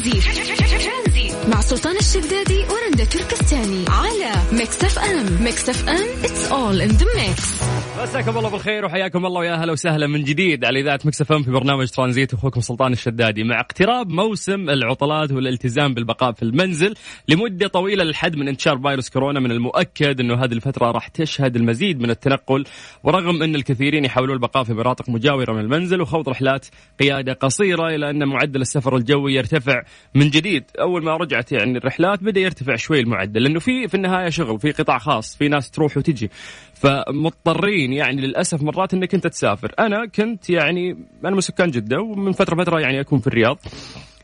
ترانزيت مع سلطان الشدادي ورندا تركستاني على Mix FM Mix FM it's all in the mix مساكم الله بالخير وحياكم الله ويا أهلا وسهلا من جديد على إذاعة Mix FM في برنامج ترانزيت. أخوكم سلطان الشدادي مع اقتراب موسم العطلات والالتزام بالبقاء في المنزل لمدة طويلة للحد من انتشار فيروس كورونا من المؤكد إنه هذه الفترة راح تشهد المزيد من التنقل ورغم إن الكثيرين يحاولون البقاء في مناطق مجاورة من المنزل وخوض رحلات قيادة قصيرة إلى أن معدل السفر الجوي يرتفع من جديد. أول ما رجعت يعني الرحلات بدأ يرتفع شوي المعدل لأنه في في النهاية شغل في قطاع خاص في ناس تروح وتجي. فمضطرين يعني للأسف مرات إنك أنت تسافر. أنا كنت يعني أنا من سكان جدة ومن فتره فترة يعني أكون في الرياض.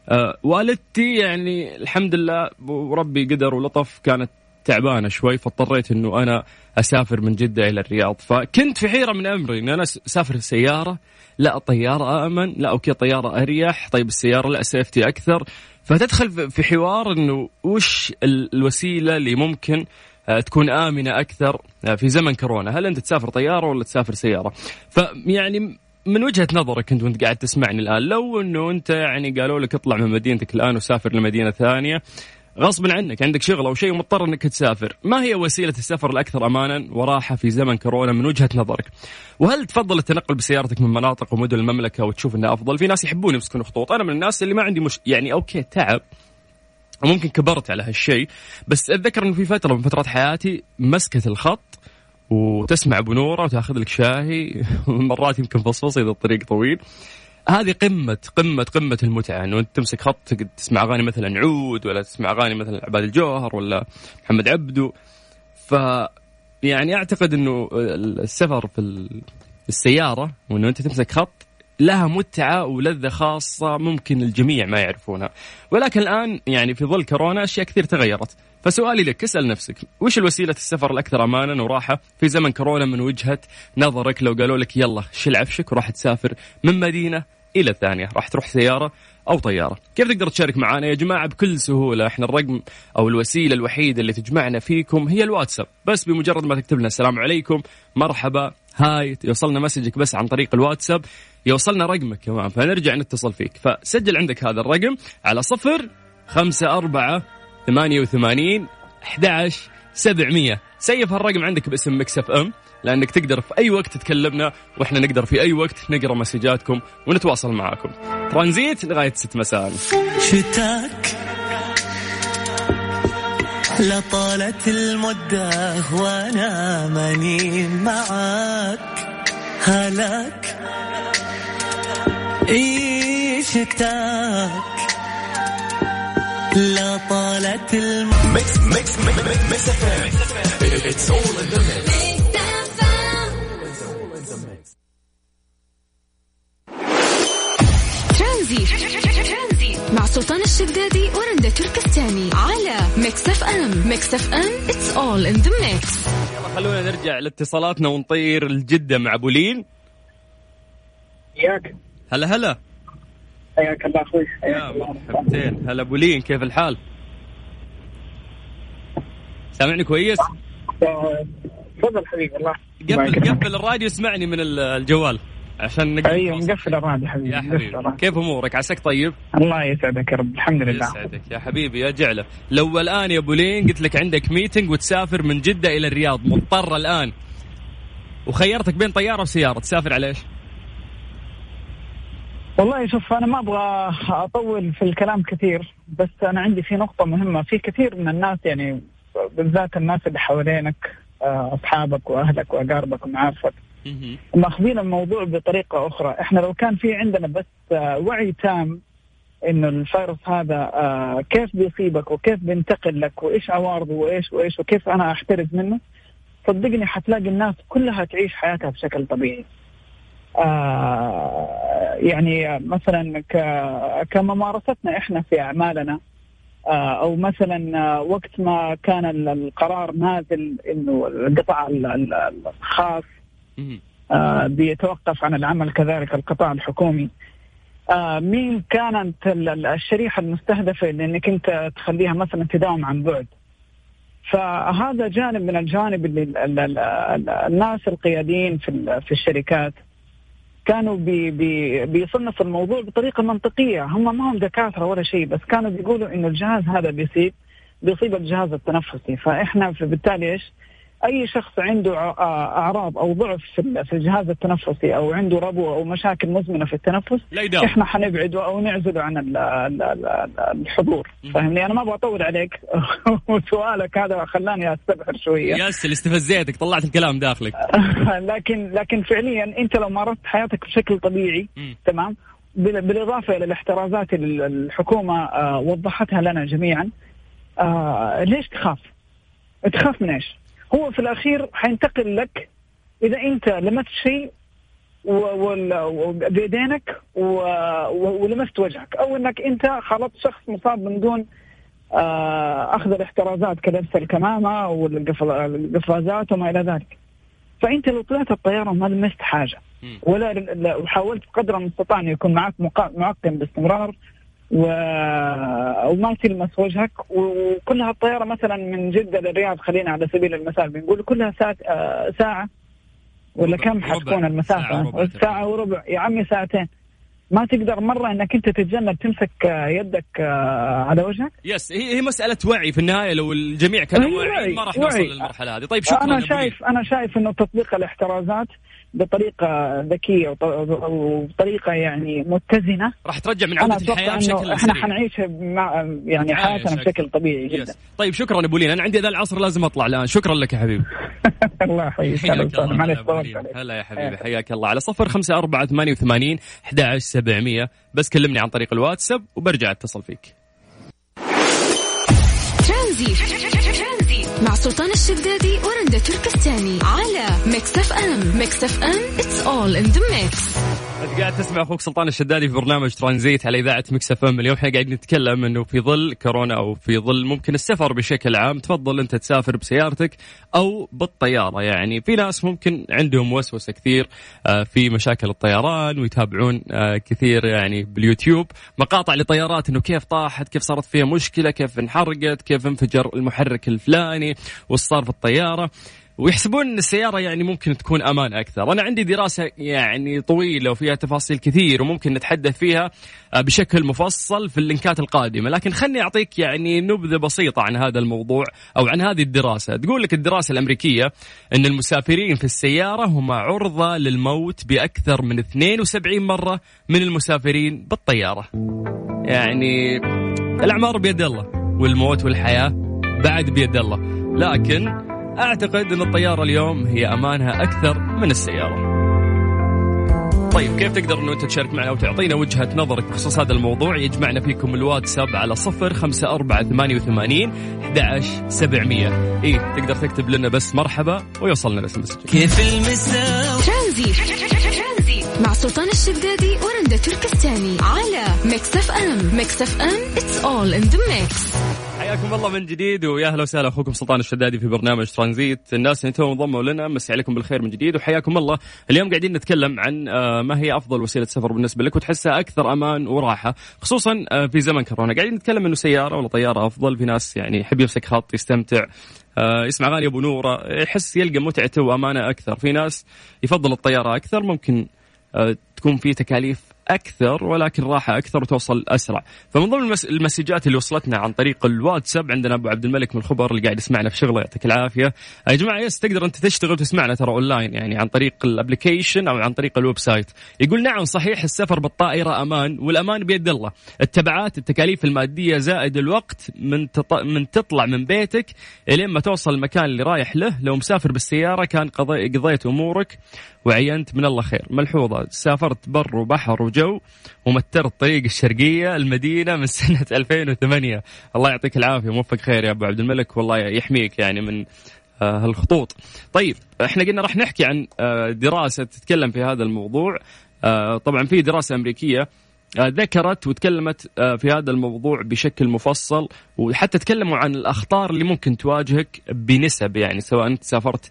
أه والدتي يعني الحمد لله وربي قدر ولطف كانت تعبانة شوي فاضطريت إنه أنا أسافر من جدة إلى الرياض. فكنت في حيرة من أمري إن أنا أسافر سيارة. لا طيارة آمن لا okay طيارة أريح. طيب السيارة لا safety أكثر. فتدخل في حوار إنه وش الوسيلة اللي ممكن آه، تكون آمنة أكثر آه، في زمن كورونا. هل أنت تسافر طيارة ولا تسافر سيارة؟ فيعني من وجهة نظرك أنت وأنت قاعد تسمعني الآن لو إنه أنت يعني قالوا لك اطلع من مدينتك الآن وسافر لمدينة ثانية غصبا عنك عندك شغل أو شيء ومضطر إنك تسافر، ما هي وسيلة السفر الأكثر امانا؟ وراحة في زمن كورونا من وجهة نظرك؟ وهل تفضل التنقل بسيارتك من مناطق ومدن المملكة وتشوف إنها أفضل؟ في ناس يحبون يمسكون خطوط، أنا من الناس اللي ما عندي مش يعني أوكي تعب. وممكن كبرت على هالشيء. بس أتذكر إنه في فترة من فترات حياتي مسكه الخط وتسمع بنورة وتأخذ لك شاهي. مرات يمكن فصفص إذا الطريق طويل. هذه قمة قمة قمة المتعة. إنه أنت تمسك خط تسمع أغاني مثلا عود ولا تسمع أغاني مثلا عباد الجوهر ولا محمد عبدو. ف يعني أعتقد إنه السفر في السيارة وإنه أنت تمسك خط لها متعة ولذة خاصة ممكن الجميع ما يعرفونها. ولكن الآن يعني في ظل كورونا أشياء كثير تغيرت. فسؤالي لك اسأل نفسك وش الوسيلة السفر الأكثر أمانا وراحة في زمن كورونا من وجهة نظرك؟ لو قالوا لك يلا شيل عفشك وراح تسافر من مدينة إلى الثانية. راح تروح سيارة أو طيارة. كيف تقدر تشارك معنا يا جماعة؟ بكل سهولة. إحنا الرقم أو الوسيلة الوحيدة اللي تجمعنا فيكم هي الواتساب. بس بمجرد ما تكتب لنا السلام عليكم مرحبا هاي يوصلنا مسجك بس عن طريق الواتساب. يوصلنا رقمك كمان فنرجع نتصل فيك. فسجل عندك هذا الرقم على صفر خمسة أربعة ثمانية وثمانين أحد سبعمية. سيف هالرقم عندك باسم مكسف أم. لأنك تقدر في أي وقت تكلمنا وإحنا نقدر في أي وقت نقرأ مسجاتكم ونتواصل معاكم. ترانزيت لغاية ست مساء. شتاك لطالت المدة وأنا ماني معاك. هلاك عيشتك لا طالت الميكس ميكس ميكس اتس اول ان ذا ترانزيت مع سلطان الشدادي ورندا تركستاني على ميكس اف ام. ميكس اف ام it's all in the mix يلا خلونا نرجع لاتصالاتنا ونطير الجدة مع بولين ياك هلا هلا. حياك الله أخوي. يا مرحبتين. هلا بولين كيف الحال؟ سامعني كويس؟ تفضل حبيبي الله. قفل قفل الراديو اسمعني من الجوال. عشان نقدر أيوه مقفل الراديو حبيبي يا حبيبي. كيف أمورك؟ عساك طيب؟ الله يسعدك يا رب الحمد لله. يسعدك. يا حبيبي يا جعلة. لو الآن يا بولين قلت لك عندك ميتنج وتسافر من جدة إلى الرياض مضطر الآن. وخيرتك بين طيارة وسيارة تسافر على إيش؟ والله شوف أنا ما أبغى أطول في الكلام كثير بس أنا عندي في نقطة مهمة. في كثير من الناس يعني بالذات الناس اللي حوالينك آه، أصحابك وأهلك وأقاربك ومعارفك ماخذين الموضوع بطريقة أخرى. إحنا لو كان في عندنا بس آه، وعي تام إنه الفيروس هذا آه، كيف بيصيبك وكيف بينتقل لك وإيش عوارضه وإيش وإيش وكيف أنا أحترز منه صدقني حتلاقي الناس كلها تعيش حياتها بشكل طبيعي. آه، يعني مثلا كممارستنا إحنا في أعمالنا آه، أو مثلا آه، وقت ما كان القرار نازل إنه القطاع الخاص بيتوقف عن العمل كذلك القطاع الحكومي. مين كانت الشريحه المستهدفه لأنك أنت تخليها مثلا تداوم عن بعد؟ فهذا جانب من الجانب اللي الناس القياديين في في الشركات كانوا بي بي بيصنفوا الموضوع بطريقة منطقية. هم ما هم دكاترة ولا شيء بس كانوا بيقولوا إنه الجهاز هذا بيصيب بيصيب الجهاز التنفسي. فإحنا بالتالي إيش؟ أي شخص عنده أعراض أو ضعف في الجهاز التنفسي أو عنده ربو أو مشاكل مزمنة في التنفس إحنا حنبعده أو نعزله عن الحضور. فاهمني أنا ما أبغى أطول عليك. وسؤالك هذا خلاني استبحر شوية. يس اللي استفزيتك طلعت الكلام داخلك. لكن لكن فعليا أنت لو مارست حياتك بشكل طبيعي تمام؟ بالإضافة إلى الاحترازات اللي الحكومة آه، وضحتها لنا جميعا آه ليش تخاف؟ تخاف من إيش؟ هو في الأخير حينتقل لك إذا أنت لمست شيء بيدينك ولمست وجهك. أو إنك أنت خلطت شخص مصاب من دون آه، أخذ الاحترازات كلبس الكمامة والقفازات وما إلى ذلك. فأنت لو طلعت الطيارة ما لمست حاجة. ولا وحاولت قدر المستطاع انه يكون معك معقم باستمرار و... وما تلمس وجهك. وكلها الطياره مثلا من جدة للرياض خلينا على سبيل المثال بنقول كلها ساعة آه، ساعة. ولا كم حتكون المسافة؟ ساعة وربع, ساعة وربع. يا عمي ساعتين. ما تقدر مرة إنك أنت تتجنب تمسك آه، يدك آه، على وجهك؟ يس هي هي مسألة وعي في النهاية لو الجميع كان واعي ما راح نوصل للمرحلة هذه. طيب شكرا أنا شايف أنا شايف إنه تطبيق الاحترازات بطريقة ذكية وبطريقه يعني متزنة. راح ترجع من عودة الحياة بشكل إحنا حنعيش مع يعني حياتنا بشكل طبيعي جدا. طيب شكرا أبو لين أنا عندي ذا العصر لازم أطلع الآن. شكرا لك يا حبيبي. الله يحييك. هلا يا حبيبي. حياك الله. على صفر خمسة أربعة ثمانية وثمانين أحد عشر سبعمية. بس كلمني عن طريق الواتساب وبرجع أتصل فيك. مع سلطان الشدادي تركستاني على ميكس اف ام. ميكس اف ام it's all in the mix أنت قاعد تسمع أخوك سلطان الشدادي في برنامج ترانزيت على إذاعة ميكس إف إم. اليوم إحنا قاعدين نتكلم إنه في ظل كورونا أو في ظل ممكن السفر بشكل عام تفضل أنت تسافر بسيارتك أو بالطيارة. يعني في ناس ممكن عندهم وسوسة كثير آه، في مشاكل الطيران ويتابعون آه، كثير يعني باليوتيوب. مقاطع لطيارات إنه كيف طاحت كيف صارت فيها مشكلة كيف انحرقت كيف انفجر المحرك الفلاني وش صار في الطيارة. ويحسبون إن السيارة يعني ممكن تكون أمان أكثر، أنا عندي دراسة يعني طويلة وفيها تفاصيل كثير وممكن نتحدث فيها آه، بشكل مفصل في اللينكات القادمة، لكن خلني أعطيك يعني نبذة بسيطة عن هذا الموضوع أو عن هذه الدراسة، تقول لك الدراسة الأمريكية إن المسافرين في السيارة هم عرضة للموت بأكثر من 72 مرة من المسافرين بالطيارة. يعني الأعمار بيد الله والموت والحياة بعد بيد الله، لكن أعتقد إن الطيارة اليوم هي أمانها أكثر من السيارة. طيب كيف تقدر إنه أنت تشارك معنا وتعطينا وجهة نظرك بخصوص هذا الموضوع؟ يجمعنا فيكم الواتساب على صفر خمسة أربعة ثمانية وثمانين سبعمية. إيه تقدر تكتب لنا بس مرحبا ويوصلنا الاسم كيف المساء؟ ترانزيت. مع سلطان الشدادي ورندا تركستاني. على ميكس أف أم. ميكس أف أم it's all in the mix. حياكم الله من جديد ويا أهلا وسهلا أخوكم سلطان الشدادي في برنامج ترانزيت. الناس اللي توهم انضموا لنا مسي عليكم بالخير من جديد وحياكم الله. اليوم قاعدين نتكلم عن آه، ما هي أفضل وسيلة سفر بالنسبة لك وتحسها أكثر أمان وراحة خصوصا آه، في زمن كورونا. قاعدين نتكلم إنه سيارة ولا طيارة أفضل. في ناس يعني يحب يمسك خط يستمتع آه، يسمع أغاني أبو نورة يحس يلقى متعته وأمانة أكثر. في ناس يفضل الطيارة أكثر. ممكن تكون في تكاليف أكثر ولكن راحة أكثر وتوصل أسرع. فمن ضمن المسجات اللي وصلتنا عن طريق الواتساب عندنا أبو عبد الملك من الخبر اللي قاعد يسمعنا في شغله يعطيك العافية. يا جماعة yes تقدر أنت تشتغل وتسمعنا ترى أونلاين يعني عن طريق ال application أو عن طريق ال website. يقول نعم صحيح السفر بالطائرة أمان والأمان بيد الله. التبعات التكاليف المادية زائد الوقت من تط... من تطلع من بيتك إلين ما توصل المكان اللي رايح له. لو مسافر بالسيارة كان قضي... قضيت أمورك وعينت من الله خير. ملحوظة سافرت بر وبحر وجو ومترت طريق الشرقية المدينة من سنة 2008 الله يعطيك العافية موفق خير يا أبو عبد الملك والله يحميك يعني من آه، هالخطوط. طيب إحنا قلنا راح نحكي عن آه، دراسة تتكلم في هذا الموضوع. آه، طبعا في دراسة أمريكية ذكرت وتكلمت في هذا الموضوع بشكل مفصل وحتى تكلموا عن الأخطار اللي ممكن تواجهك بنسب يعني سواء أنت سافرت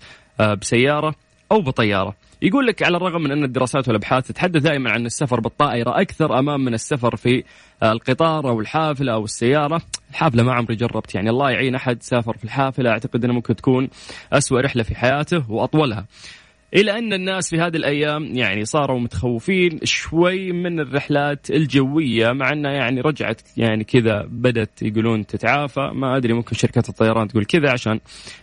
بسيارة أو بطيارة. يقول لك على الرغم من أن الدراسات والأبحاث تتحدث دائما عن السفر بالطائرة أكثر أمان من السفر في القطار أو الحافلة أو السيارة، الحافلة ما عمري جربت يعني الله يعين أحد سافر في الحافلة أعتقد أنها ممكن تكون اسوء رحلة في حياته وأطولها. إلى أن الناس في هذه الأيام يعني صاروا متخوفين شوي من الرحلات الجوية مع أنها يعني رجعت يعني كذا بدأت يقولون تتعافى. ما أدري ممكن شركات الطيران تقول كذا عشان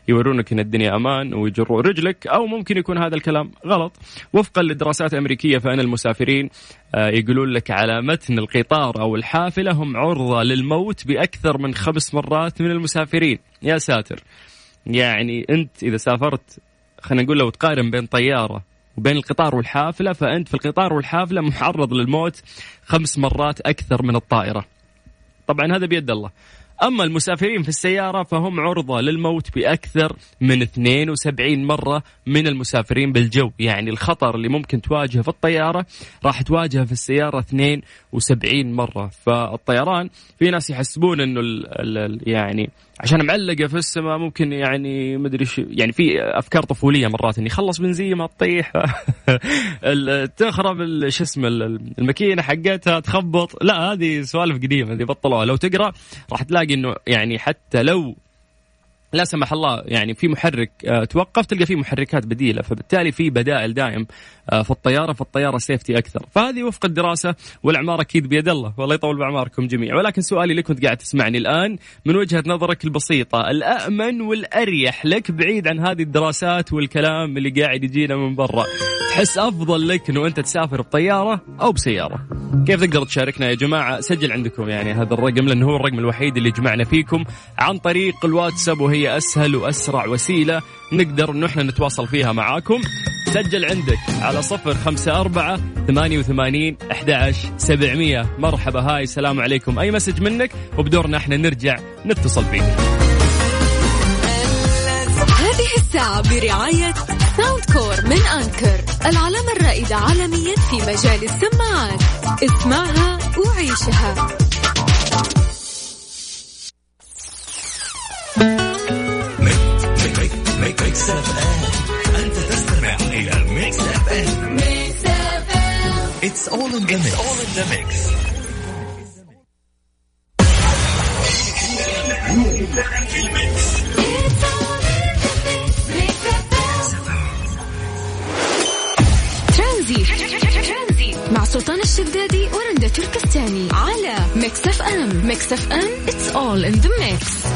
يورونك أن الدنيا أمان ويجروا رجلك أو ممكن يكون هذا الكلام غلط. وفقا لدراسات أمريكية فإن المسافرين آه، يقولون لك على متن القطار أو الحافلة هم عرضة للموت بأكثر من خمس مرات من المسافرين. يا ساتر! يعني أنت إذا سافرت خلينا نقول لو تقارن بين طيارة وبين القطار والحافلة فأنت في القطار والحافلة معرض للموت خمس مرات أكثر من الطائرة. طبعا هذا بيد الله. أما المسافرين في السيارة فهم عرضة للموت بأكثر من 72 مرة من المسافرين بالجو يعني الخطر اللي ممكن تواجهه في الطيارة راح تواجهه في السيارة 72 مرة. فالطيران في ناس يحسبون أنه ال ال يعني عشان معلقة في السماء ممكن يعني مدري شو يعني في أفكار طفولية مرات اني خلص بنزين ما تطيح. تخرب شو اسمه الماكينة حقتها تخبط. لا هذه سوالف قديمة هذه بطلوها. لو تقرأ راح تلاقي إنه يعني حتى لو لا سمح الله يعني في محرك آه، توقف تلقى في محركات بديلة فبالتالي في بدائل دائم آه، في الطيارة فالطيارة سيفتي أكثر. فهذه وفق الدراسة والأعمار أكيد بيد الله والله يطول بعماركم جميعا. ولكن سؤالي لك كنت قاعد تسمعني الآن من وجهة نظرك البسيطة الامن والأريح لك بعيد عن هذه الدراسات والكلام اللي قاعد يجينا من برا؟ تحس أفضل لك إنه أنت تسافر بطيارة أو بسيارة. كيف تقدر تشاركنا يا جماعة؟ سجل عندكم يعني هذا الرقم لأنه هو الرقم الوحيد اللي جمعنا فيكم عن طريق الواتساب وهي أسهل وأسرع وسيلة نقدر إنه إحنا نتواصل فيها معاكم. سجل عندك على صفر خمسة أربعة ثمانية وثمانين أحد سبعمية. مرحبا hi السلام عليكم. أي مسج منك وبدورنا إحنا نرجع نتصل فيك. برعاية ساوند كور من أنكر العلامة الرائدة عالميا في مجال السماعات. اسمعها وعيشها. ميكس اف ام انت تستمع إلى ميكس اف ام ميكس اف ام it's all in the mix ميكس اف ام ميكس اف ام اتس اول ان ذا ميكس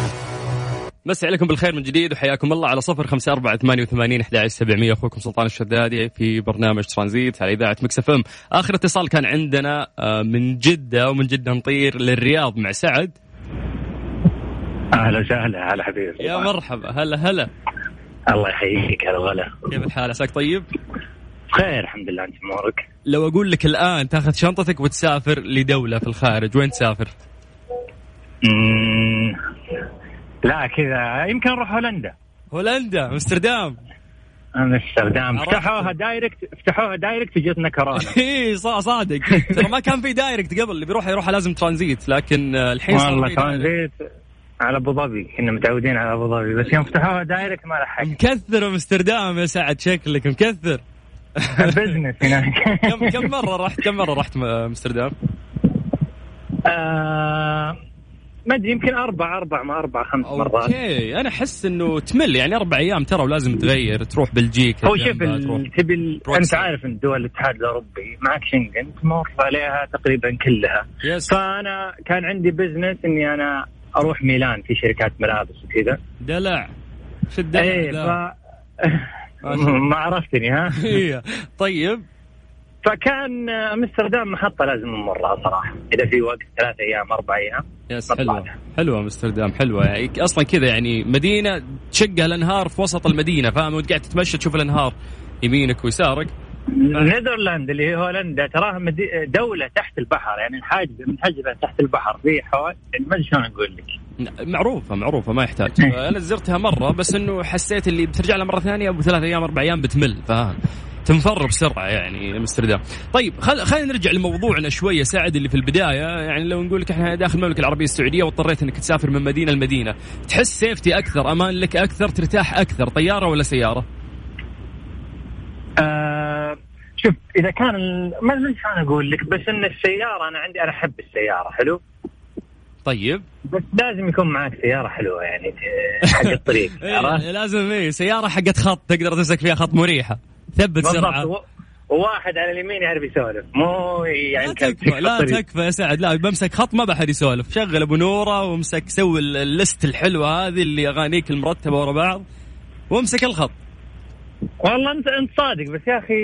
مسي عليكم بالخير من جديد وحياكم الله على صفر خمسة أربعة ثمانية وثمانين أحد سبعمية. أخوكم سلطان الشدادي في برنامج ترانزيت على إذاعة مكسف أم آخر اتصال كان عندنا آه، من جدة ومن جدة نطير للرياض مع سعد. أهلا وسهلا هلا حبيبي. يا مرحبا هلا هلا. الله يحييك هلا غلا كيف الحال؟ عساك طيب؟ بخير الحمد لله أنت أمورك؟ لو أقول لك الآن تاخذ شنطتك وتسافر لدولة في الخارج وين تسافر؟ لا كذا. يمكن أروح هولندا. هولندا أمستردام. أمستردام. فتحوها direct فتحوها direct جتنا كورونا. إي صادق. ترى ما كان في direct قبل اللي بيروح يروح لازم ترانزيت لكن الحين صار والله ترانزيت على أبو ظبي. كنا متعودين على أبو ظبي بس يوم فتحوها direct ما لحق مكثر أمستردام يا سعد شكلك مكثر. ال business هناك. كم كم مرة رحت كم مرة رحت أمستردام؟ آه ما أدري يمكن أربع أربع ما أربع خمس أوكي. مرات. أوكي. أنا أحس إنه تمل يعني أربع أيام ترى ولازم تغير تروح بلجيكا هو شوف تبي أنت عارف إن دول الاتحاد الأوروبي معك شنغن تمر عليها تقريبا كلها. yes. فأنا كان عندي business إني أنا أروح ميلان في شركات ملابس وكذا. دلع. في الدلع إيه ف... ما عرفتني ها؟ إيه. طيب. فكان أمستردام محطة لازم نمرها صراحة. إذا في وقت ثلاث أيام أربع أيام. يس حلوة. حلوة أمستردام حلوة. يعني أصلا كذا يعني مدينة تشقها الأنهار في وسط المدينة فاهم؟ وأنت قاعد تتمشى تشوف الأنهار يمينك ويسارك. نيذرلاند اللي هي هولندا تراها دولة تحت البحر يعني الحاجبة منحجبة تحت البحر في حوالي يعني ما أدري شلون أقول لك. معروفة معروفة ما يحتاج أنا زرتها مرة بس إنه حسيت اللي بترجع لها مرة ثانية أبو ثلاث أيام أربع أيام بتمل فاهم تنفر بسرعة يعني امستردام. طيب خل... خلينا نرجع لموضوعنا شوية سعد اللي في البداية يعني لو نقول لك إحنا داخل المملكة العربية السعودية واضطريت إنك تسافر من مدينة لمدينة، تحس سيفتي أكثر، أمان لك أكثر، ترتاح أكثر، طيارة ولا سيارة؟ آه شوف إذا كان ما ادري أقول لك بس إن السيارة أنا عندي أنا أحب السيارة حلو؟ طيب. بس لازم يكون معك سيارة حلوة يعني حق الطريق إيه لازم إيه سيارة حقت خط تقدر تمسك فيها خط مريحة. ثبت سرعة. وواحد على اليمين يعرف يسولف مو يعني لا تكفى لا تكفى يا سعد لا بمسك خط ما بحد يسولف. شغل أبو نورة وامسك سوي ال- اللست الحلوة هذه اللي أغانيك المرتبة ورا بعض وامسك الخط. والله أنت أنت صادق بس يا أخي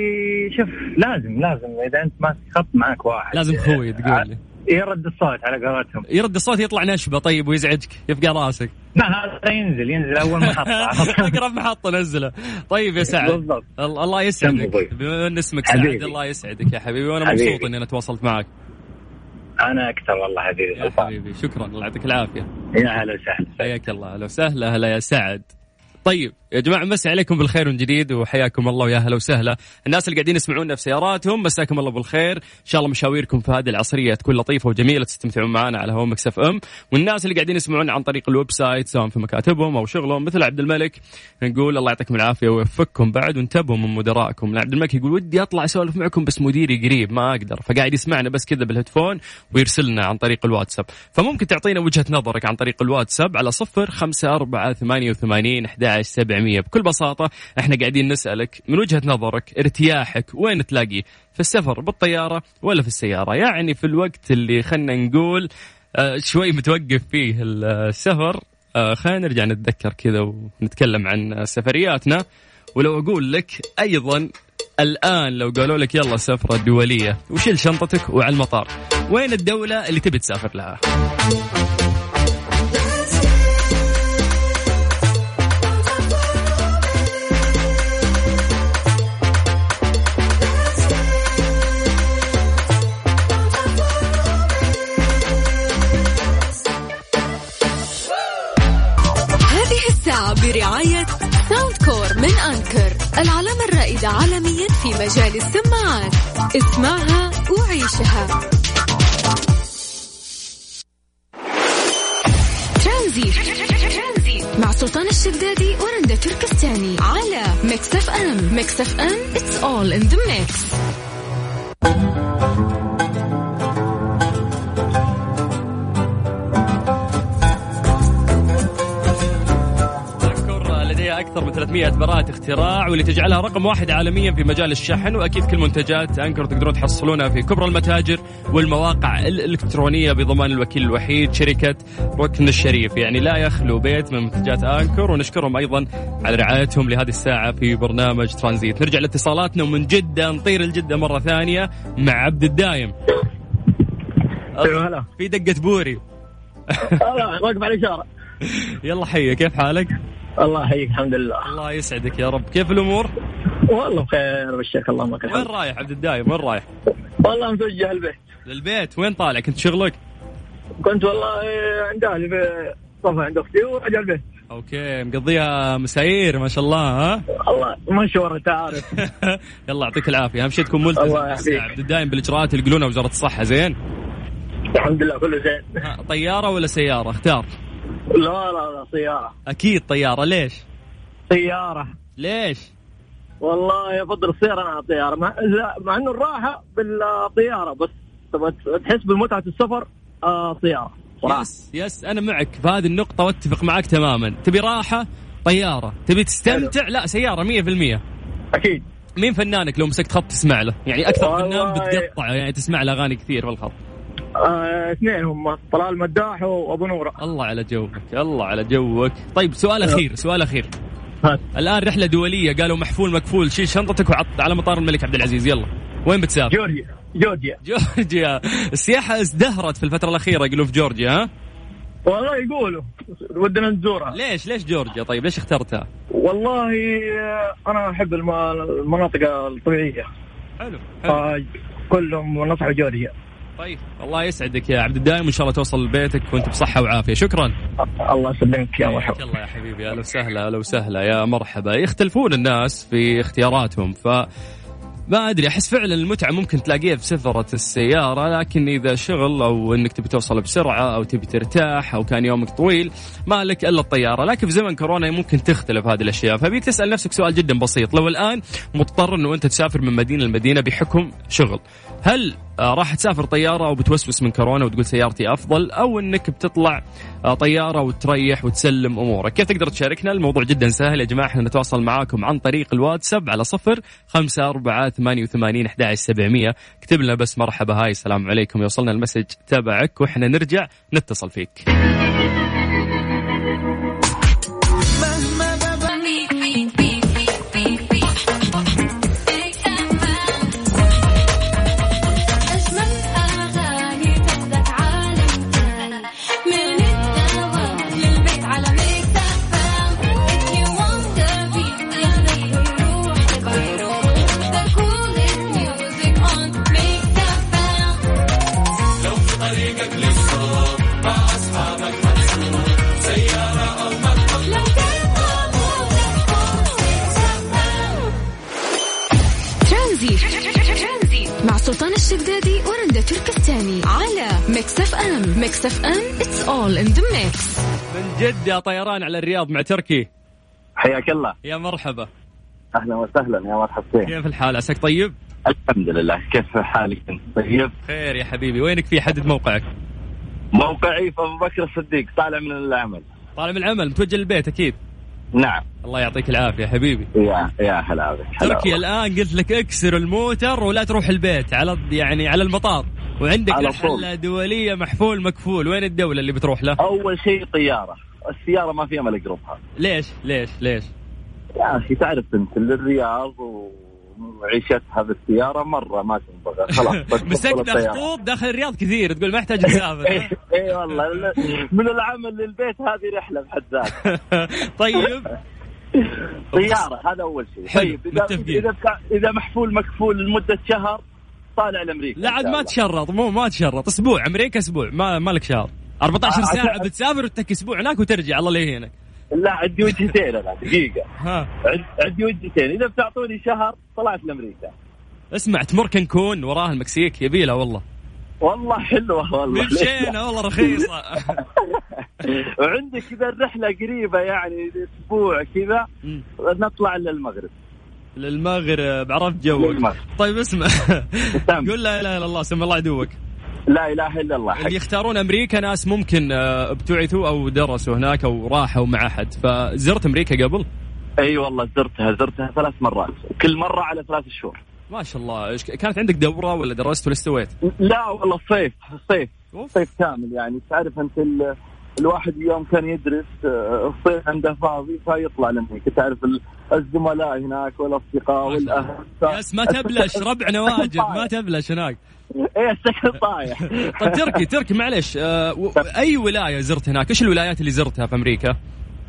شوف لازم لازم إذا أنت ماسك خط معك واحد. لازم خوي تقول لي. يرد الصوت على قولتهم. يرد الصوت يطلع نشبة طيب ويزعجك يفقع راسك. لا هذا ينزل ينزل أول محطة. أقرب محطة نزله. طيب يا سعد. بالضبط. ال- الله يسعدك. بما إن اسمك سعد. الله يسعدك يا حبيبي. وأنا حبيبي. مبسوط إني أنا تواصلت معك. أنا أكثر والله حبيبي يا حبيبي شكرا. الله يعطيك العافية. يا هلا وسهلا. حياك الله. أهلا وسهلا. هلا يا سعد. طيب. يا جماعة مسي عليكم بالخير من جديد وحياكم الله ويا هلا وسهلا. الناس اللي قاعدين يسمعونا في سياراتهم مساكم الله بالخير. إن شاء الله مشاويركم في هذه العصرية تكون لطيفة وجميلة تستمتعون معنا على ميكس اف أم. والناس اللي قاعدين يسمعونا عن طريق ال website سواء في مكاتبهم أو شغلهم مثل عبد الملك نقول الله يعطيكم العافية ويوفقكم بعد وانتبهوا من مدراءكم. عبد الملك يقول ودي أطلع أسولف معكم بس مديري قريب ما أقدر. فقاعد يسمعنا بس كذا بالهيدفون ويرسلنا عن طريق الواتساب. فممكن تعطينا وجهة نظرك عن طريق الواتساب على صفر خمسة أربعة ثمانية وثمانين أحد سبعمية بكل بساطة إحنا قاعدين نسألك من وجهة نظرك ارتياحك وين تلاقيه في السفر بالطيارة ولا في السيارة؟ يعني في الوقت اللي خلنا نقول آه، شوي متوقف فيه السفر آه، خلينا نرجع نتذكر كذا ونتكلم عن سفرياتنا. ولو أقول لك أيضا الآن لو قالوا لك يلا سفرة دولية وشيل شنطتك وعلى المطار وين الدولة اللي تبي تسافر لها؟ برعاية ساوند كور من أنكر العلامة الرائدة عالميا في مجال السماعات. اسمعها وعيشها. ترانزيت مع سلطان الشدادي ورندا تركستاني على ميكس أف أم. ميكس أف أم it's all in the mix. 300 براءة اختراع واللي تجعلها رقم واحد عالميا في مجال الشحن وأكيد كل منتجات أنكر تقدرون تحصلونها في كبرى المتاجر والمواقع الإلكترونية بضمان الوكيل الوحيد شركة ركن الشريف. يعني لا يخلو بيت من منتجات أنكر ونشكرهم أيضا على رعايتهم لهذه الساعة في برنامج ترانزيت. نرجع لاتصالاتنا ومن جدة نطير الجدة مرة ثانية مع عبد الدايم. هلا. في دقة بوري. الله واقف على الإشارة. يلا حي كيف حالك؟ الله يحييك الحمد لله. الله يسعدك يا رب. كيف الأمور؟ والله بخير بالشيخ اللهم لك وين رايح عبد الدايم؟ وين رايح؟ والله متوجه البيت للبيت. وين طالع؟ كنت شغلك؟ كنت والله عند أهلي في صفا عند أختي وراجع البيت. okay مقضيها مسايير ما شاء الله ها؟ الله مشوار انت عارف يلا يعطيك العافية. أهم شيء تكون ملتزم. الله عبد الدايم بالإجراءات اللي يقولونها وزارة الصحة زين؟ الحمد لله كله زين. طيارة ولا سيارة؟ اختار. لا لا لا سياره أكيد طيارة. ليش؟ سياره ليش؟ والله افضل السيارة أنا على الطياره مع, لا، مع إنه الراحة بالطيارة بس تبغى تحس بمتعة السفر آه صراحة. يس يس أنا معك في هذه النقطة وأتفق معك تماما. تبي راحة؟ طيارة. تبي تستمتع؟ لا سيارة 100% أكيد. مين فنانك لو مسكت خط تسمع له؟ يعني والله- فنان بتقطع يعني تسمع له أغاني كثير في الخط. اثنين هم طلال مداح وابو نورة. الله على جوك الله على جوك. طيب سؤال أخير سؤال أخير. هات. الآن رحلة دولية قالوا محفول مكفول شيل شنطتك وعط على مطار الملك عبد العزيز يلا. وين بتسافر؟ جورجيا جورجيا. جورجيا. السياحة ازدهرت في الفترة الأخيرة يقولون في جورجيا ها؟ والله يقولوا. ودنا نزورها. ليش؟ ليش جورجيا؟ طيب ليش اخترتها؟ والله آه، أنا أحب الم- المناطق الطبيعية. حلو حلو. آه، كلهم نصحوا جورجيا. طيب الله يسعدك يا عبد الدايم وإن شاء الله توصل لبيتك وأنت بصحة وعافية. شكرا. الله يسلمك يا مرحبا. الله يا حبيبي أهلا وسهلا أهلا وسهلا يا مرحبا. يختلفون الناس في اختياراتهم ف ما أدري أحس فعلا المتعة ممكن تلاقيها في سفرة السيارة لكن إذا شغل أو إنك تبي توصل بسرعة أو تبي ترتاح أو كان يومك طويل ما لك إلا الطيارة. لكن في زمن كورونا ممكن تختلف هذه الأشياء. فبيك تسأل نفسك سؤال جدا بسيط. لو الآن مضطر إنه أنت تسافر من مدينة لمدينة بحكم شغل هل راح تسافر طيارة وبتوسوس من كورونا وتقول سيارتي أفضل أو إنك بتطلع آه، طيارة وتريح وتسلم أمورك. كيف تقدر تشاركنا؟ الموضوع جدا سهل يا جماعة إحنا نتواصل معاكم عن طريق الواتساب على صفر خمسة أربعة ثمانية وثمانين أحد سبعمية. اكتب لنا بس مرحبا هاي السلام عليكم يوصلنا المسج تبعك وإحنا نرجع نتصل فيك. all in the mix من جدة طيران على الرياض مع تركي. حياك الله. يا مرحبا. أهلا وسهلا يا مرحبا كيف الحال؟ عساك طيب؟ الحمد لله. كيف حالك أنت؟ طيب؟ خير يا حبيبي. وينك في حدد موقعك؟ موقعي في أبو بكر الصديق طالع من العمل. طالع من العمل متوجه للبيت أكيد. نعم. الله يعطيك العافية حبيبي. يا يا هلا بك تركي الآن قلت لك اكسر الموتر ولا تروح البيت على يعني على المطار. وعندك رحله دوليه محفول مكفول. وين الدولة اللي بتروح له؟ أول شيء طيارة. السيارة ما في امل اقربها ليش؟ ليش؟ ليش؟ يا أخي تعرف أنت الرياض وعيشتها بالسياره مرة ما تنبغى خلاص مسكنا خطوط داخل الرياض كثير. تقول ما احتاج اسافر اي والله. من العمل للبيت هذه رحلة بحد ذاتها. طيب. طيارة هذا أول شيء. طيب إذا إذا محفول مكفول لمدة شهر طالع لامريكا لا عاد ما تشرط مو ما تشرط. أسبوع أمريكا أسبوع ما مالك شهر. 14 ساعة بتسافر وتك أسبوع هناك وترجع الله لا يهينك. لا عندي وجهتين أنا دقيقة. ها. عندي وجهتين. إذا بتعطوني شهر طلعت لأمريكا. اسمع تمر كنكون وراها المكسيك يبيلها والله. والله حلوة والله. مشينا والله رخيصة. وعندك كذا الرحلة قريبة يعني أسبوع كذا نطلع للمغرب للمغرب عرفت جوك. طيب اسمع. قول لا إله إلا الله سم الله عدوك لا إله إلا الله اللي يختارون أمريكا ناس ممكن آه، ابتعثوا أو درسوا هناك أو راحوا مع أحد. فزرت أمريكا قبل؟ أي أيوة والله زرتها زرتها ثلاث مرات. كل مرة على ثلاث شهور. ما شاء الله. كانت عندك دورة ولا درست ولا استويت؟ لا والله صيف صيف. صيف كامل يعني. تعرف أنت الواحد يوم كان يدرس آه، الصيف عنده فاضي فيطلع لامريكا تعرف الزملاء هناك والأصدقاء والأهل. يس ما تبلش. ربعنا واجد ما تبلش هناك. إيه السكن طايح طيب تركي تركي معلش آه أي ولاية زرت هناك؟ إيش الولايات اللي زرتها في أمريكا؟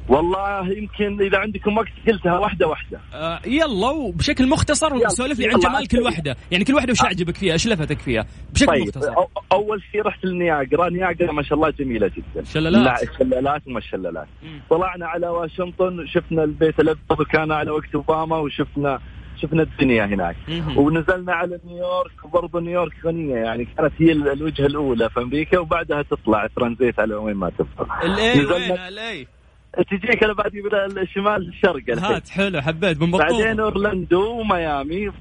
والله يمكن إذا عندكم وقت قلتها واحدة واحدة. آه يلا وبشكل مختصر وسولف لي عن جمال كل واحدة. يعني كل واحدة وش عجبك فيها؟ إيش لفتك فيها؟ بشكل طيب. مختصر. أول شيء رحت لنياجرا نياجرا ما شاء الله جميلة جدا. شلالات. لا شلالات وما الشلالات. طلعنا على واشنطن شفنا البيت الابيض وكان على وقت أوباما وشفنا شفنا الدنيا هناك. ونزلنا على نيويورك وبرضه نيويورك غنية. يعني كانت هي الوجهة الأولى في أمريكا وبعدها تطلع ترانزيت على وين ما تبغى. الاي وين؟ الاي تجيك أنا بعد من الشمال الشرق هات حلو حبيت. من بعدين أورلاندو وميامي.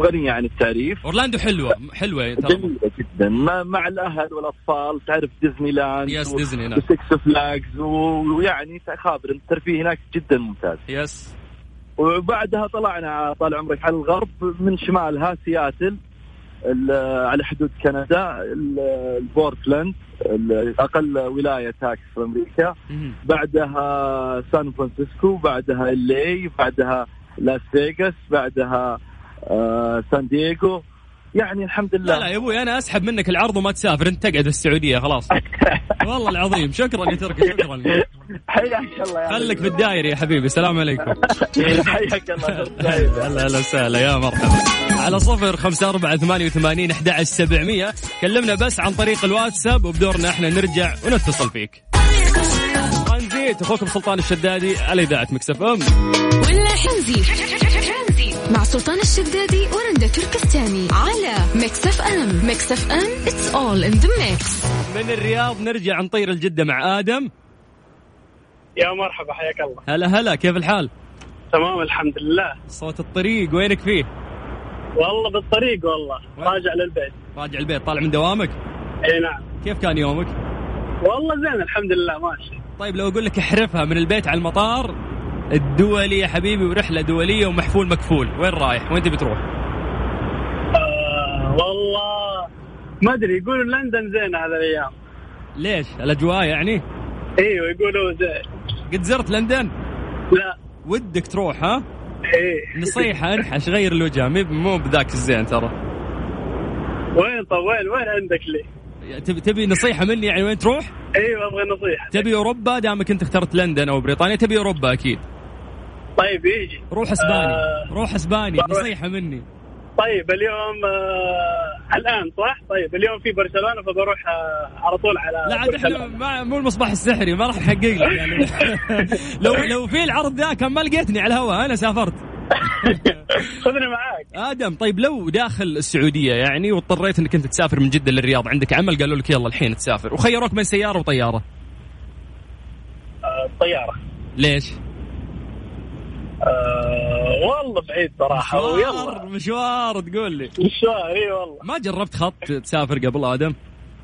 غنية عن التعريف. أورلاندو حلوة حلوة جميلة جدا. مع الأهل والأطفال تعرف ديزني لاند yes ديزني نعم. و Six Flags ويعني خابر. الترفيه هناك جدا ممتاز. yes وبعدها طلعنا طال عمرك على الغرب من شمالها سياتل. على حدود كندا لبورتلاند أقل ولاية tax في أمريكا. بعدها سان فرانسيسكو بعدها اللي بعدها لاس فيغاس بعدها آه سان دييغو. يعني الحمد لله. لا لا يا أبوي أنا أسحب منك العرض وما تسافر أنت تقعد في السعودية خلاص. والله العظيم شكرا يا تركي شكرا. حياك الله يا خليك في الدايري يا حبيبي السلام عليكم. حياك الله هلا هلا وسهلا يا مرحبا. على صفر خمسة أربعة ثمانية وثمانين أحد سبعمية. كلمنا بس عن طريق الواتساب وبدورنا إحنا نرجع ونتصل فيك. ترانزيت اخوكم سلطان الشدادي على إذاعة مكس اف ام. ترانزيت مع سلطان الشدادي ورندا تركستاني على ميكس اف ام. ميكس اف ام it's all in the mix من الرياض نرجع نطير لجدة مع آدم. يا مرحبا حياك الله. هلا هلا كيف الحال؟ تمام الحمد لله. صوت الطريق وينك فيه؟ والله بالطريق والله. راجع للبيت. راجع البيت طالع من دوامك؟ إي نعم. كيف كان يومك؟ والله زين الحمد لله ماشي. طيب لو أقول لك احرفها من البيت على المطار. الدولي يا حبيبي ورحلة دولية ومحفول مكفول. وين رايح؟ وين تبي تروح؟ آه والله ما أدري يقولوا لندن زينه هذه الأيام. ليش؟ الأجواء يعني؟ إيوه يقولوا زين. قد زرت لندن؟ لا. ودك تروح ها؟ إيه. نصيحة انحش غير الوجهة. مو مو بذاك الزين ترى. وين طب وين وين عندك لي؟ تبي تبي نصيحة مني يعني وين تروح؟ إيوه أبغى نصيحة. تبي أوروبا؟ دامك أنت اخترت لندن أو بريطانيا تبي أوروبا أكيد. طيب يجي. روح اسباني آه. روح اسباني بروح. نصيحة مني. طيب اليوم آه الآن صح؟ طيب اليوم في برشلونة فبروح آه على طول على لا عاد إحنا مو المصباح السحري ما راح نحقق لك يعني. لو لو في العرض ذا كان ما لقيتني على الهواء أنا سافرت. خذني معاك. آدم طيب لو داخل السعودية يعني واضطريت إنك أنت تسافر من جدة للرياض عندك عمل؟ قالوا لك يلا الحين تسافر. وخيروك بين سيارة وطيارة. آه طيارة. ليش؟ آه والله بعيد صراحة. مشوار مشوار تقول لي. مشوار إي والله. ما جربت خط تسافر قبل آدم؟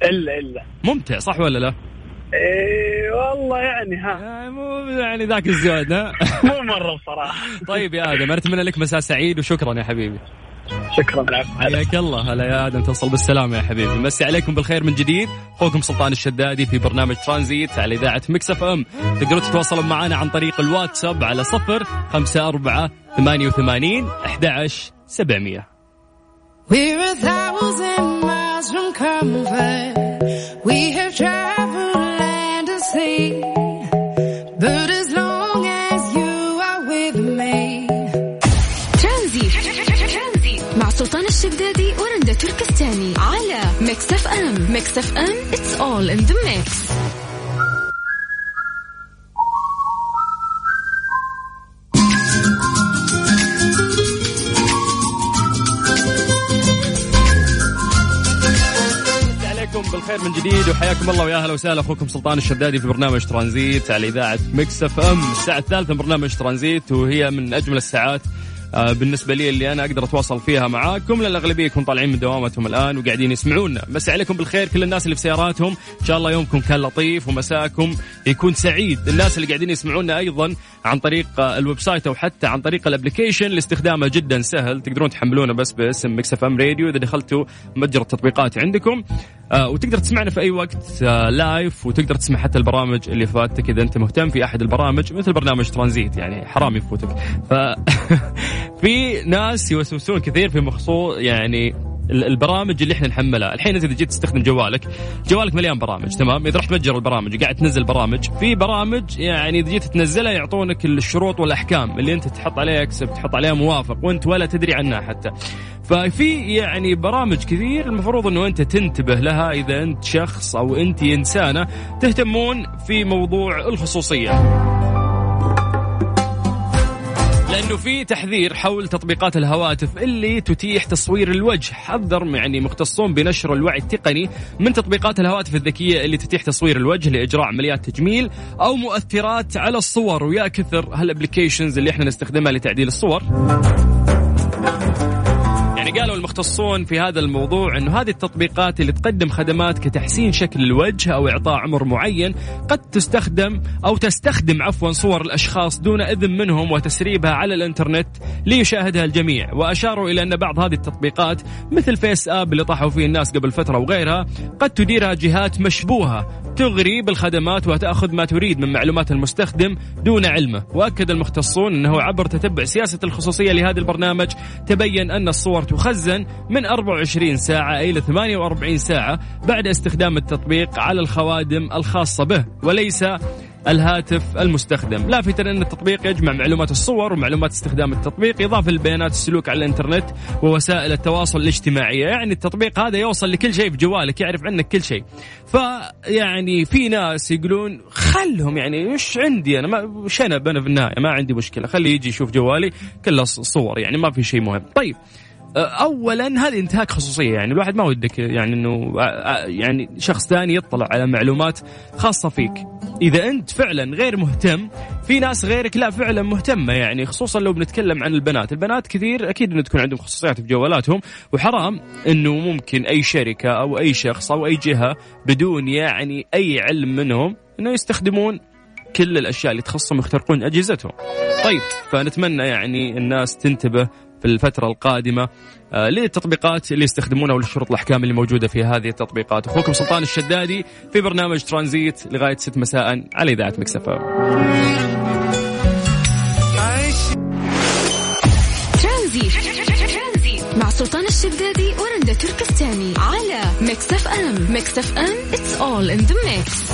إلا إلا. ممتع صح ولا لا؟ إي والله يعني ها. آه، مو يعني ذاك الزود ها؟ مو مرة بصراحه طيب يا آدم أتمنى لك مساء سعيد وشكرا يا حبيبي. شكرا. العفو حياك الله. هلا يا آدم توصل بالسلامة يا حبيبي. مسي عليكم بالخير من جديد. أخوكم سلطان الشدادي في برنامج ترانزيت على إذاعة مكس إف إم. تقدروا تتواصلوا معنا عن طريق الواتساب على صفر خمسة أربعة ثمانية وثمانين أحد عشر سبعمية We're a thousand miles from comfort. We have traveled land and sea. تركستاني على ميكس اف ام ميكس اف ام in the mix. مسي عليكم بالخير من جديد وحياكم الله ويا أهلا وسهلا. أخوكم سلطان الشدادي في برنامج ترانزيت على إذاعة مكس اف ام الساعة الثالثة من برنامج ترانزيت وهي من أجمل الساعات آه، بالنسبة لي اللي أنا أقدر أتواصل فيها معاكم لأن الأغلبية يكون طالعين من دواماتهم الآن وقاعدين يسمعونا. مسي عليكم بالخير كل الناس اللي في سياراتهم إن شاء الله يومكم كان لطيف ومساكم يكون سعيد. الناس اللي قاعدين يسمعونا أيضا عن طريق آه، ال website أو حتى عن طريق ال application اللي استخدامه جدا سهل. تقدرون تحملونه بس باسم مكس إف إم راديو. إذا دخلتوا متجر التطبيقات عندكم آه، وتقدر تسمعنا في أي وقت live وتقدر تسمع حتى البرامج اللي فاتك إذا أنت مهتم في أحد البرامج مثل برنامج ترانزيت يعني حرام يفوتك. ف في ناس يوسوسون كثير في مخصوص يعني ال- البرامج اللي إحنا نحملها. الحين انت إذا جيت تستخدم جوالك جوالك مليان برامج تمام؟ إذا رحت متجر البرامج وقاعد تنزل برامج في برامج يعني إذا جيت تنزلها يعطونك الشروط والأحكام اللي أنت تحط عليها أكسب تحط عليها موافق وأنت ولا تدري عنها حتى. ففي يعني برامج كثير المفروض إنه أنت تنتبه لها إذا أنت شخص أو أنت إنسانة تهتمون في موضوع الخصوصية. لأنه في تحذير حول تطبيقات الهواتف اللي تتيح تصوير الوجه. حذر يعني مختصون بنشر الوعي التقني من تطبيقات الهواتف الذكية اللي تتيح تصوير الوجه لإجراء عمليات تجميل أو مؤثرات على الصور. ويا كثر هالابلكيشنز اللي إحنا نستخدمها لتعديل الصور. قالوا المختصون في هذا الموضوع إنه هذه التطبيقات اللي تقدم خدمات كتحسين شكل الوجه أو إعطاء عمر معين قد تستخدم أو تستخدم عفوا صور الأشخاص دون إذن منهم وتسريبها على الإنترنت ليشاهدها الجميع. وأشاروا إلى أن بعض هذه التطبيقات مثل FaceApp اللي طاحوا فيه الناس قبل فترة وغيرها قد تديرها جهات مشبوهة تغري بالخدمات وتأخذ ما تريد من معلومات المستخدم دون علمه. وأكد المختصون إنه عبر تتبع سياسة الخصوصية لهذا البرنامج تبين أن الصور تخزن من 24 ساعة إلى 48 ساعة بعد استخدام التطبيق على الخوادم الخاصة به وليس الهاتف المستخدم. لافتا أن التطبيق يجمع معلومات الصور ومعلومات استخدام التطبيق إضافة لبيانات السلوك على الإنترنت ووسائل التواصل الاجتماعية. يعني التطبيق هذا يوصل لكل شيء في جوالك يعرف عنك كل شيء. فيعني في ناس يقولون خلهم يعني إيش عندي أنا؟ ما وش أنا أنا في النهاية ما عندي مشكلة خليه يجي يشوف جوالي كله صور يعني ما في شيء مهم. طيب اولا هذه انتهاك خصوصية يعني الواحد ما ودك يعني إنه يعني شخص ثاني يطلع على معلومات خاصة فيك إذا أنت فعلا غير مهتم في ناس غيرك لا فعلا مهتمة يعني خصوصا لو بنتكلم عن البنات البنات كثير أكيد إنه تكون عندهم خصوصيات في جوالاتهم وحرام إنه ممكن أي شركة أو أي شخص أو أي جهة بدون يعني أي علم منهم إنه يستخدمون كل الأشياء اللي تخصهم يخترقون أجهزتهم. طيب فنتمنى يعني الناس تنتبه في الفترة القادمة آه، للتطبيقات اللي يستخدمونها وللشروط الأحكام اللي موجودة في هذه التطبيقات. أخوكم سلطان الشدادي في برنامج ترانزيت لغاية 6 مساء على إذاعة مكس إف إم ترانزيت. مع سلطان الشدادي ورندا تركستاني على ميكس أف أم. ميكس أف أم it's all in the mix.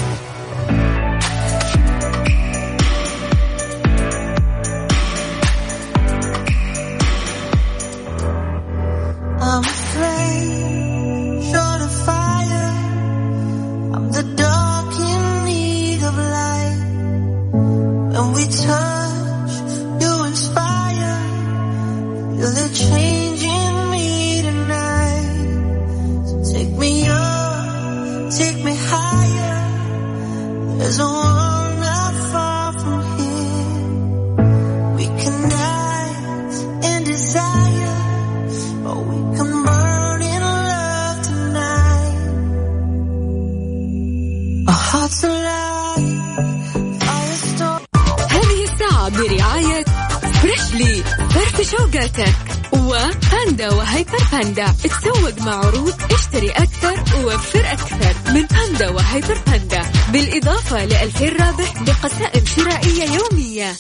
وباندا وهيبر باندا. تسوق مع عروض اشتري أكثر ووفر أكثر. من باندا وهيبر باندا. بالإضافة ل 2000 رابح بقسائم شرائية يومية.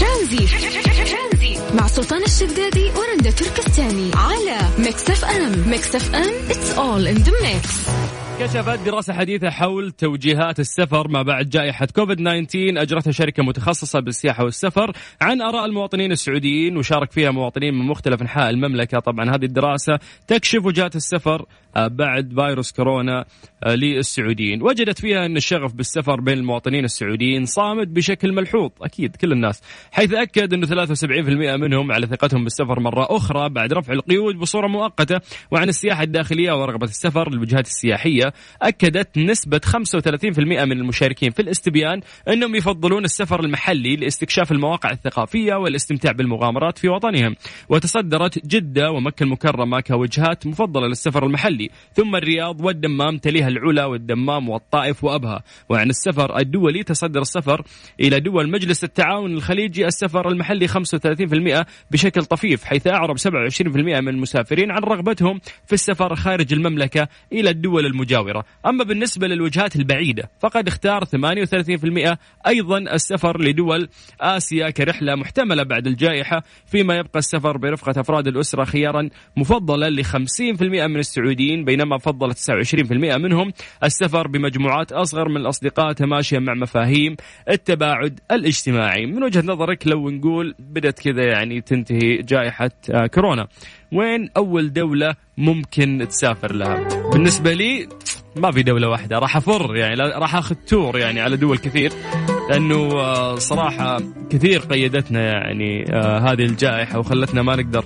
ترانزيت. مع سلطان الشدادي ورندا تركستاني. على ميكس أف أم. ميكس أف أم it's all in the mix. كشفت دراسة حديثة حول توجيهات السفر ما بعد جائحة كوفيد 19 أجرتها شركة متخصصة بالسياحة والسفر عن آراء المواطنين السعوديين وشارك فيها مواطنين من مختلف أنحاء المملكة. طبعا هذه الدراسة تكشف وجهات السفر آه، بعد فيروس كورونا آه، للسعوديين. وجدت فيها أن الشغف بالسفر بين المواطنين السعوديين صامد بشكل ملحوظ أكيد كل الناس حيث أكد أنه 73% منهم على ثقتهم بالسفر مرة أخرى بعد رفع القيود بصورة مؤقتة وعن السياحة الداخلية ورغبة السفر للوجهات السياحية. أكدت نسبة 35% من المشاركين في الاستبيان أنهم يفضلون السفر المحلي لاستكشاف المواقع الثقافية والاستمتاع بالمغامرات في وطنهم. وتصدرت جدة ومكة المكرمة كوجهات مفضلة للسفر المحلي ثم الرياض والدمام تليها العلا والدمام والطائف وأبها. وعن السفر الدولي تصدر السفر إلى دول مجلس التعاون الخليجي السفر المحلي 35% بشكل طفيف حيث أعرب 27% من المسافرين عن رغبتهم في السفر خارج المملكة إلى الدول المجاورة. أما بالنسبة للوجهات البعيدة فقد اختار 38% أيضا السفر لدول آسيا كرحلة محتملة بعد الجائحة فيما يبقى السفر برفقة أفراد الأسرة خيارا مفضلا ل 50% من السعوديين بينما فضل 29% منهم السفر بمجموعات أصغر من الأصدقاء تماشيا مع مفاهيم التباعد الاجتماعي. من وجهة نظرك لو نقول بدأت كذا يعني تنتهي جائحة آه، كورونا. وين أول دولة ممكن تسافر لها؟ بالنسبة لي ما في دولة واحدة. راح أفر يعني راح أخذ تور يعني على دول كثير. لأنه آه، صراحة كثير قيدتنا يعني آه، هذه الجائحة وخلتنا ما نقدر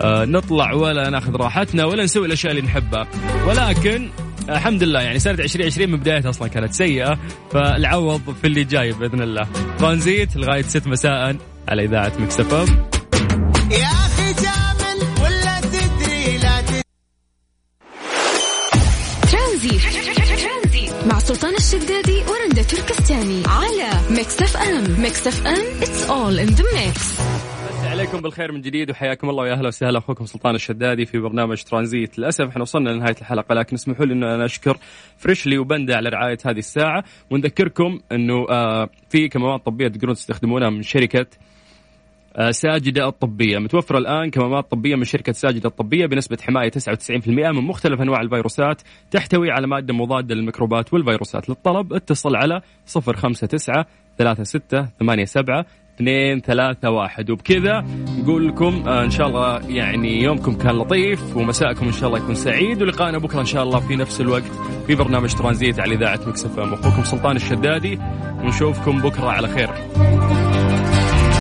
آه، نطلع ولا ناخذ راحتنا ولا نسوي الأشياء اللي نحبها. ولكن الحمد لله يعني سنة 2020 من بدايتها أصلا كانت سيئة. فالعوض في اللي جاي بإذن الله. ترانزيت لغاية 6 مساء على إذاعة مكس إف إم الشدادي ورندا تركستاني على ميكس اف ام ميكس اف ام all in the mix. مسي عليكم بالخير من جديد وحياكم الله ويا أهلا وسهلا. أخوكم سلطان الشدادي في برنامج ترانزيت. للأسف إحنا وصلنا لنهاية الحلقة لكن اسمحوا لي إنه أنا أشكر فريشلي وباندا على رعايه هذه الساعة. ونذكركم إنه آه في كمامات طبية تقدرون تستخدمونها من شركة ساجدة الطبية. متوفرة الآن كمامات طبية من شركة ساجدة الطبية بنسبة حماية 99% من مختلف أنواع الفيروسات تحتوي على مادة مضادة للميكروبات والفيروسات. للطلب اتصل على 059 36 87 اثنين ثلاثة واحد. وبكذا نقول لكم آه، إن شاء الله يعني يومكم كان لطيف ومساءكم إن شاء الله يكون سعيد ولقائنا بكرة إن شاء الله في نفس الوقت في برنامج ترانزيت على إذاعة مكسف أخوكم سلطان الشدادي ونشوفكم بكرة على خير.